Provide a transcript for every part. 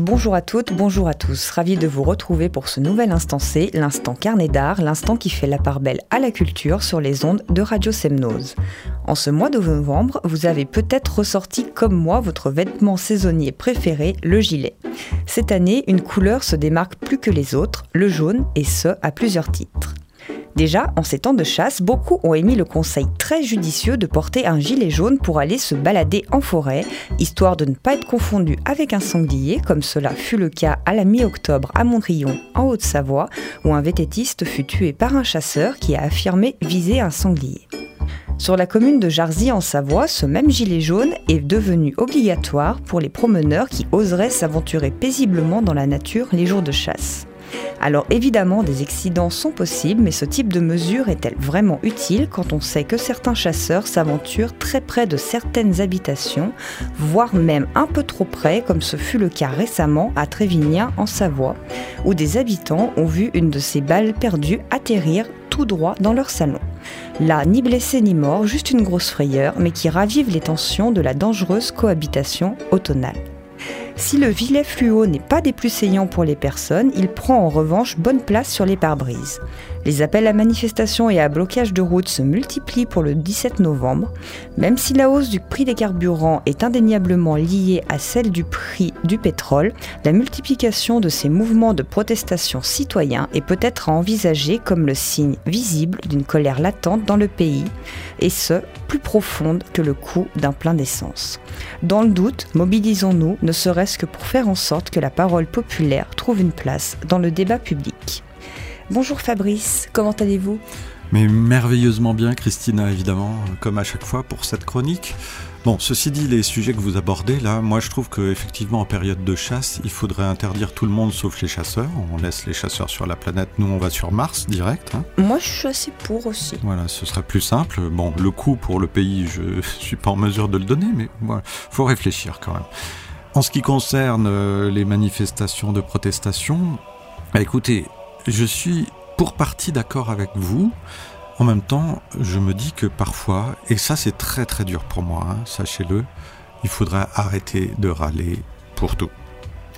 Bonjour à toutes, bonjour à tous. Ravi de vous retrouver pour ce nouvel instant C, l'instant carnet d'art, l'instant qui fait la part belle à la culture sur les ondes de Radio Semnose. En ce mois de novembre, vous avez peut-être ressorti comme moi votre vêtement saisonnier préféré, le gilet. Cette année, une couleur se démarque plus que les autres, le jaune, et ce, à plusieurs titres. Déjà, en ces temps de chasse, beaucoup ont émis le conseil très judicieux de porter un gilet jaune pour aller se balader en forêt, histoire de ne pas être confondu avec un sanglier, comme cela fut le cas à la mi-octobre à Mondrion, en Haute-Savoie, où un vététiste fut tué par un chasseur qui a affirmé viser un sanglier. Sur la commune de Jarzy en Savoie, ce même gilet jaune est devenu obligatoire pour les promeneurs qui oseraient s'aventurer paisiblement dans la nature les jours de chasse. Alors évidemment, des accidents sont possibles, mais ce type de mesure est-elle vraiment utile quand on sait que certains chasseurs s'aventurent très près de certaines habitations, voire même un peu trop près, comme ce fut le cas récemment à Trévignan en Savoie, où des habitants ont vu une de ces balles perdues atterrir tout droit dans leur salon. Là, ni blessé ni mort, juste une grosse frayeur, mais qui ravive les tensions de la dangereuse cohabitation automnale. Si le vilet fluo n'est pas des plus saillants pour les personnes, il prend en revanche bonne place sur les pare-brises. Les appels à manifestation et à blocage de route se multiplient pour le 17 novembre. Même si la hausse du prix des carburants est indéniablement liée à celle du prix du pétrole, la multiplication de ces mouvements de protestation citoyens est peut-être à envisager comme le signe visible d'une colère latente dans le pays, et ce, plus profonde que le coût d'un plein d'essence. Dans le doute, mobilisons-nous, ne serait-ce que pour faire en sorte que la parole populaire trouve une place dans le débat public. Bonjour Fabrice, comment allez-vous? Mais merveilleusement bien Christina, évidemment, comme à chaque fois pour cette chronique. Bon, ceci dit, les sujets que vous abordez là, moi je trouve qu'effectivement en période de chasse, il faudrait interdire tout le monde sauf les chasseurs. On laisse les chasseurs sur la planète, nous on va sur Mars direct. Hein. Moi je suis assez pour aussi. Voilà, ce serait plus simple. Bon, le coût pour le pays, je suis pas en mesure de le donner, mais voilà, faut réfléchir quand même. En ce qui concerne euh, les manifestations de protestation, bah, écoutez, je suis pour partie d'accord avec vous. En même temps, je me dis que parfois, et ça c'est très très dur pour moi, hein, sachez-le, il faudra arrêter de râler pour tout.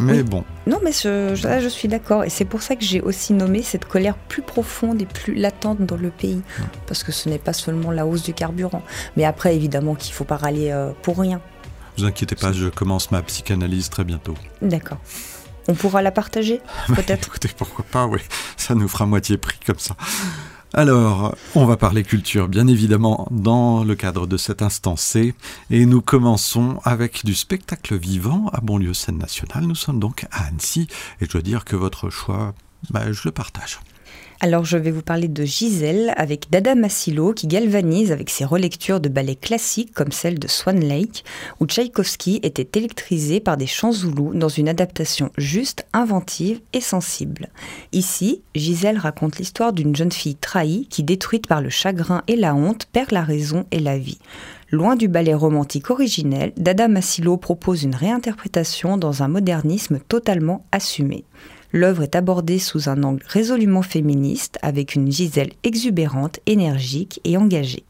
Mais bon. Non, mais je, là, je suis d'accord. Et c'est pour ça que j'ai aussi nommé cette colère plus profonde et plus latente dans le pays. Parce que ce n'est pas seulement la hausse du carburant. Mais après, évidemment, qu'il ne faut pas râler euh, pour rien. Vous inquiétez pas, je commence ma psychanalyse très bientôt. D'accord. On pourra la partager, peut-être? Écoutez, pourquoi pas, oui. Ça nous fera moitié prix comme ça. Alors, on va parler culture, bien évidemment, dans le cadre de cet instant C. Et nous commençons avec du spectacle vivant à Bonlieu Scène Nationale. Nous sommes donc à Annecy. Et je dois dire que votre choix, bah, je le partage. Alors je vais vous parler de Gisèle avec Dada Massilo qui galvanise avec ses relectures de ballets classiques comme celle de Swan Lake où Tchaïkovski était électrisé par des chants zoulous dans une adaptation juste, inventive et sensible. Ici, Gisèle raconte l'histoire d'une jeune fille trahie qui, détruite par le chagrin et la honte, perd la raison et la vie. Loin du ballet romantique originel, Dada Massilo propose une réinterprétation dans un modernisme totalement assumé. L'œuvre est abordée sous un angle résolument féministe, avec une Gisèle exubérante, énergique et engagée.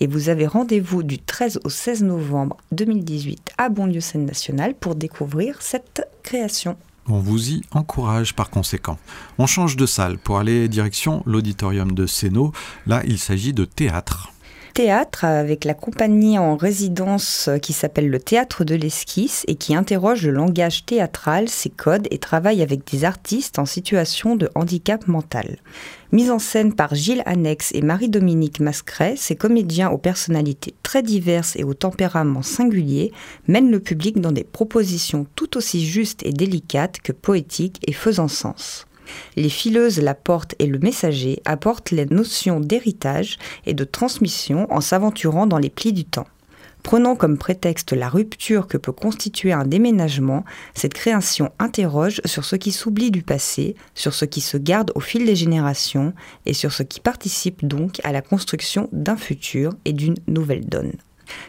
Et vous avez rendez-vous du 13 au 16 novembre 2018 à Bonlieu Scène Nationale pour découvrir cette création. On vous y encourage par conséquent. On change de salle pour aller direction l'auditorium de Sénaux. Là, il s'agit de théâtre théâtre avec la compagnie en résidence qui s'appelle le Théâtre de l'Esquisse et qui interroge le langage théâtral, ses codes et travaille avec des artistes en situation de handicap mental. Mise en scène par Gilles Annex et Marie-Dominique Mascret, ces comédiens aux personnalités très diverses et au tempérament singulier mènent le public dans des propositions tout aussi justes et délicates que poétiques et faisant sens. Les fileuses, la porte et le messager apportent les notions d'héritage et de transmission en s'aventurant dans les plis du temps. Prenant comme prétexte la rupture que peut constituer un déménagement, cette création interroge sur ce qui s'oublie du passé, sur ce qui se garde au fil des générations et sur ce qui participe donc à la construction d'un futur et d'une nouvelle donne.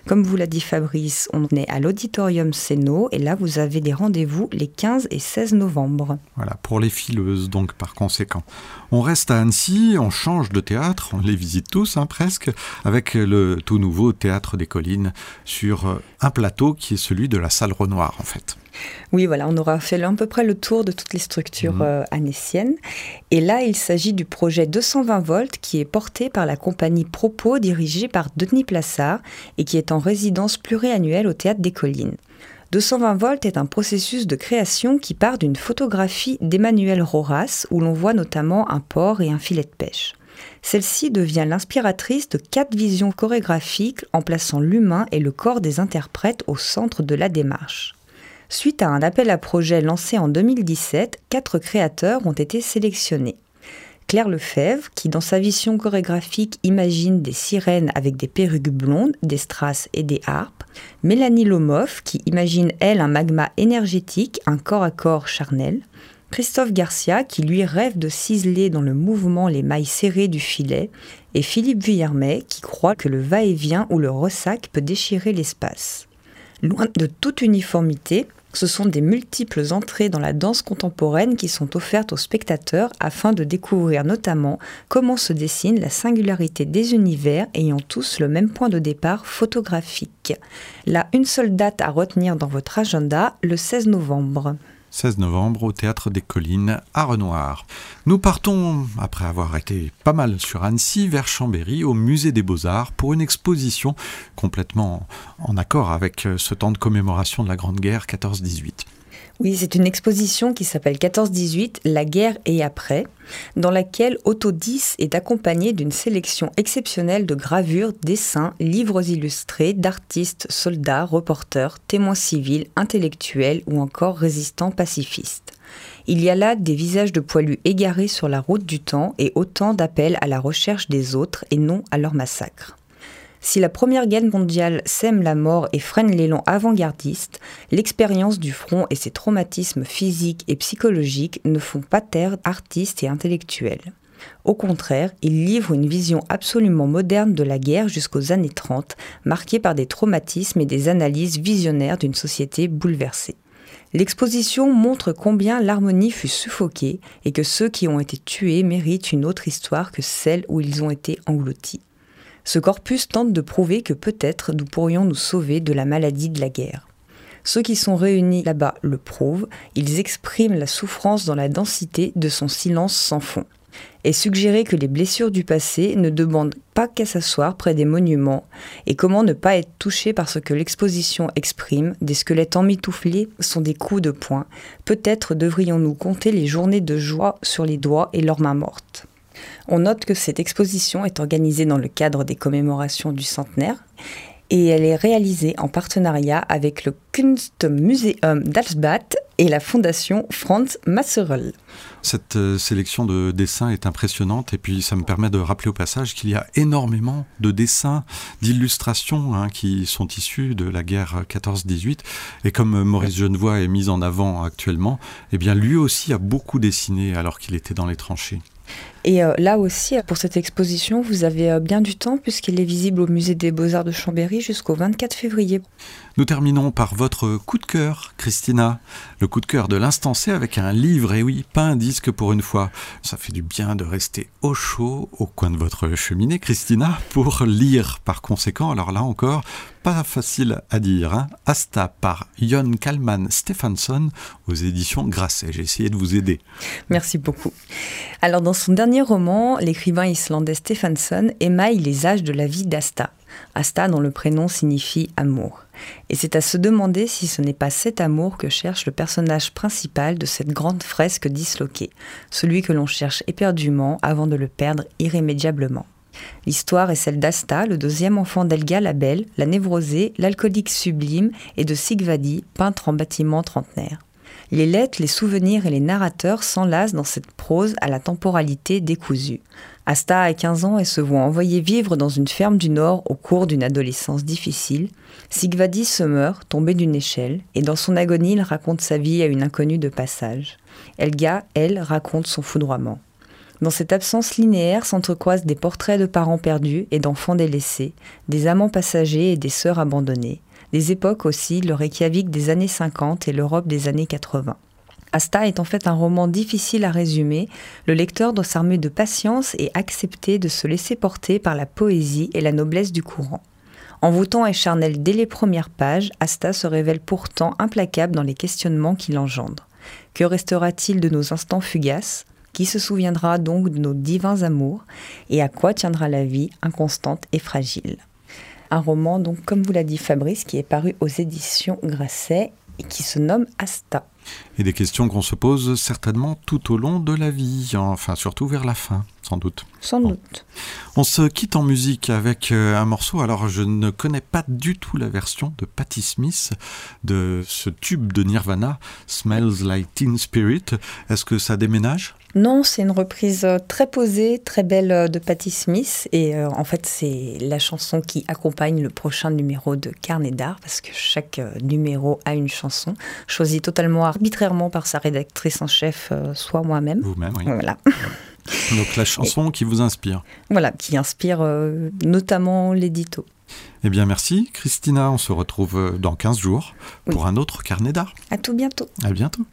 Comme vous l'a dit Fabrice, on est à l'auditorium Sénaux et là vous avez des rendez-vous les 15 et 16 novembre. Voilà, pour les fileuses donc par conséquent. On reste à Annecy, on change de théâtre, on les visite tous hein, presque, avec le tout nouveau Théâtre des Collines sur un plateau qui est celui de la salle Renoir en fait. Oui, voilà, on aura fait à peu près le tour de toutes les structures mmh. anéciennes. Et là, il s'agit du projet 220 volts qui est porté par la compagnie Propos dirigée par Denis Plassard et qui est en résidence pluriannuelle au Théâtre des Collines. 220 volts est un processus de création qui part d'une photographie d'Emmanuel Roras où l'on voit notamment un port et un filet de pêche. Celle-ci devient l'inspiratrice de quatre visions chorégraphiques en plaçant l'humain et le corps des interprètes au centre de la démarche. Suite à un appel à projet lancé en 2017, quatre créateurs ont été sélectionnés. Claire Lefebvre, qui dans sa vision chorégraphique imagine des sirènes avec des perruques blondes, des strass et des harpes. Mélanie Lomoff, qui imagine elle un magma énergétique, un corps à corps charnel. Christophe Garcia, qui lui rêve de ciseler dans le mouvement les mailles serrées du filet. Et Philippe Vuillermet, qui croit que le va-et-vient ou le ressac peut déchirer l'espace. Loin de toute uniformité, ce sont des multiples entrées dans la danse contemporaine qui sont offertes aux spectateurs afin de découvrir notamment comment se dessine la singularité des univers ayant tous le même point de départ photographique. Là, une seule date à retenir dans votre agenda, le 16 novembre. 16 novembre au Théâtre des Collines à Renoir. Nous partons, après avoir été pas mal sur Annecy, vers Chambéry au Musée des Beaux-Arts pour une exposition complètement en accord avec ce temps de commémoration de la Grande Guerre 14-18. Oui, c'est une exposition qui s'appelle 14-18, La guerre et après, dans laquelle Otto 10 est accompagné d'une sélection exceptionnelle de gravures, dessins, livres illustrés d'artistes, soldats, reporters, témoins civils, intellectuels ou encore résistants pacifistes. Il y a là des visages de poilus égarés sur la route du temps et autant d'appels à la recherche des autres et non à leur massacre. Si la Première Guerre mondiale sème la mort et freine l'élan avant-gardiste, l'expérience du front et ses traumatismes physiques et psychologiques ne font pas taire artistes et intellectuels. Au contraire, ils livrent une vision absolument moderne de la guerre jusqu'aux années 30, marquée par des traumatismes et des analyses visionnaires d'une société bouleversée. L'exposition montre combien l'harmonie fut suffoquée et que ceux qui ont été tués méritent une autre histoire que celle où ils ont été engloutis. Ce corpus tente de prouver que peut-être nous pourrions nous sauver de la maladie de la guerre. Ceux qui sont réunis là-bas le prouvent, ils expriment la souffrance dans la densité de son silence sans fond. Et suggérer que les blessures du passé ne demandent pas qu'à s'asseoir près des monuments, et comment ne pas être touché par ce que l'exposition exprime, des squelettes emmitouflés sont des coups de poing, peut-être devrions-nous compter les journées de joie sur les doigts et leurs mains mortes. On note que cette exposition est organisée dans le cadre des commémorations du centenaire et elle est réalisée en partenariat avec le Kunstmuseum d'Alsbach et la fondation Franz Masserl. Cette euh, sélection de dessins est impressionnante et puis ça me permet de rappeler au passage qu'il y a énormément de dessins, d'illustrations hein, qui sont issus de la guerre 14-18 et comme Maurice Genevoix est mis en avant actuellement, eh bien lui aussi a beaucoup dessiné alors qu'il était dans les tranchées. Et euh, là aussi, pour cette exposition, vous avez euh, bien du temps puisqu'elle est visible au musée des beaux-arts de Chambéry jusqu'au 24 février. Nous terminons par votre coup de cœur, Christina. Le coup de cœur de l'instant C avec un livre, et oui, pas un disque pour une fois. Ça fait du bien de rester au chaud au coin de votre cheminée, Christina, pour lire par conséquent. Alors là encore, pas facile à dire. Hein. Asta par Jon Kalman Stephenson aux éditions Grasset. J'ai essayé de vous aider. Merci beaucoup. Alors dans son dernier roman, l'écrivain islandais Stephenson émaille les âges de la vie d'Asta. Asta dont le prénom signifie amour. Et c'est à se demander si ce n'est pas cet amour que cherche le personnage principal de cette grande fresque disloquée, celui que l'on cherche éperdument avant de le perdre irrémédiablement. L'histoire est celle d'Asta, le deuxième enfant d'Elga la Belle, la névrosée, l'alcoolique sublime, et de Sigvadi, peintre en bâtiment trentenaire. Les lettres, les souvenirs et les narrateurs s'enlacent dans cette prose à la temporalité décousue. Asta a 15 ans et se voit envoyer vivre dans une ferme du Nord au cours d'une adolescence difficile. Sigvadi se meurt, tombé d'une échelle, et dans son agonie, il raconte sa vie à une inconnue de passage. Elga, elle, raconte son foudroiement. Dans cette absence linéaire s'entrecroisent des portraits de parents perdus et d'enfants délaissés, des amants passagers et des sœurs abandonnées, des époques aussi, le Reykjavik des années 50 et l'Europe des années 80. Asta est en fait un roman difficile à résumer. Le lecteur doit s'armer de patience et accepter de se laisser porter par la poésie et la noblesse du courant. Envoûtant et charnel dès les premières pages, Asta se révèle pourtant implacable dans les questionnements qu'il engendre. Que restera-t-il de nos instants fugaces? Qui se souviendra donc de nos divins amours? Et à quoi tiendra la vie inconstante et fragile? Un roman, donc, comme vous l'a dit Fabrice, qui est paru aux éditions Grasset et qui se nomme Asta. Et des questions qu'on se pose certainement tout au long de la vie, enfin surtout vers la fin, sans doute. Sans doute. On se quitte en musique avec euh, un morceau. Alors, je ne connais pas du tout la version de Patti Smith de ce tube de Nirvana, Smells Like Teen Spirit. Est-ce que ça déménage? Non, c'est une reprise euh, très posée, très belle euh, de Patti Smith. Et en fait, c'est la chanson qui accompagne le prochain numéro de Carnet d'art, parce que chaque numéro a une chanson, choisie totalement arbitrairement par sa rédactrice en chef, soit moi-même. Vous-même, oui. Voilà. Donc la chanson qui vous inspire. Voilà, qui inspire euh, notamment l'édito. Eh bien merci Christina, on se retrouve euh, dans 15 jours pour un autre carnet d'art. À tout bientôt. À bientôt.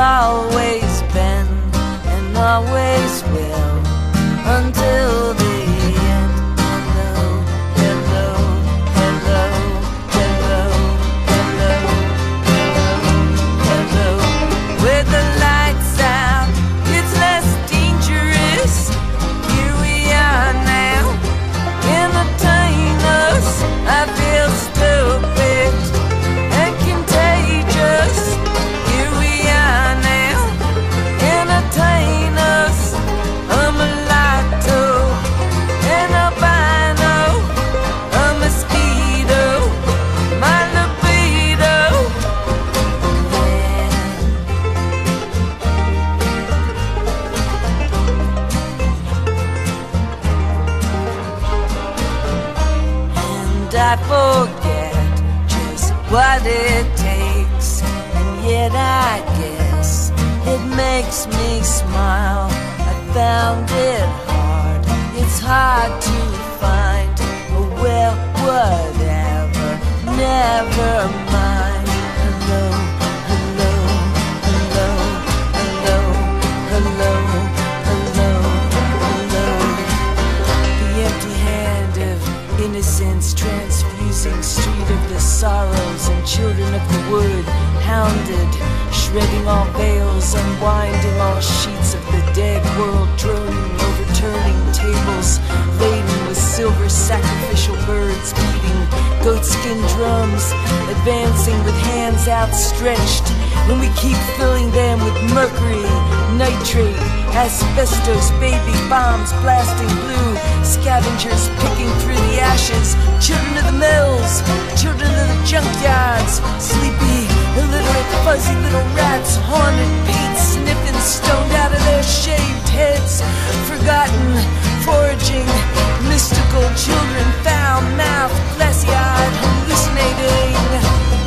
always been and always will until the never mind. Hello, hello, hello, hello, hello, hello, hello. The empty hand of innocence transfusing street of the sorrows and children of the wood, hounded, shredding all veils, unwinding all sheets of the dead world, droning, overturning tables laden with silver sacrificial birds beating goatskin drums, advancing with hands outstretched. When we keep filling them with mercury, nitrate, asbestos, baby bombs blasting blue, scavengers picking through the ashes, children of the mills, children of the junkyards, sleepy, illiterate, fuzzy little rats, haunted, paint sniffing, stoned out of their shaved heads, forgotten foraging, mystical children found mouth, glassy-eyed, hallucinating.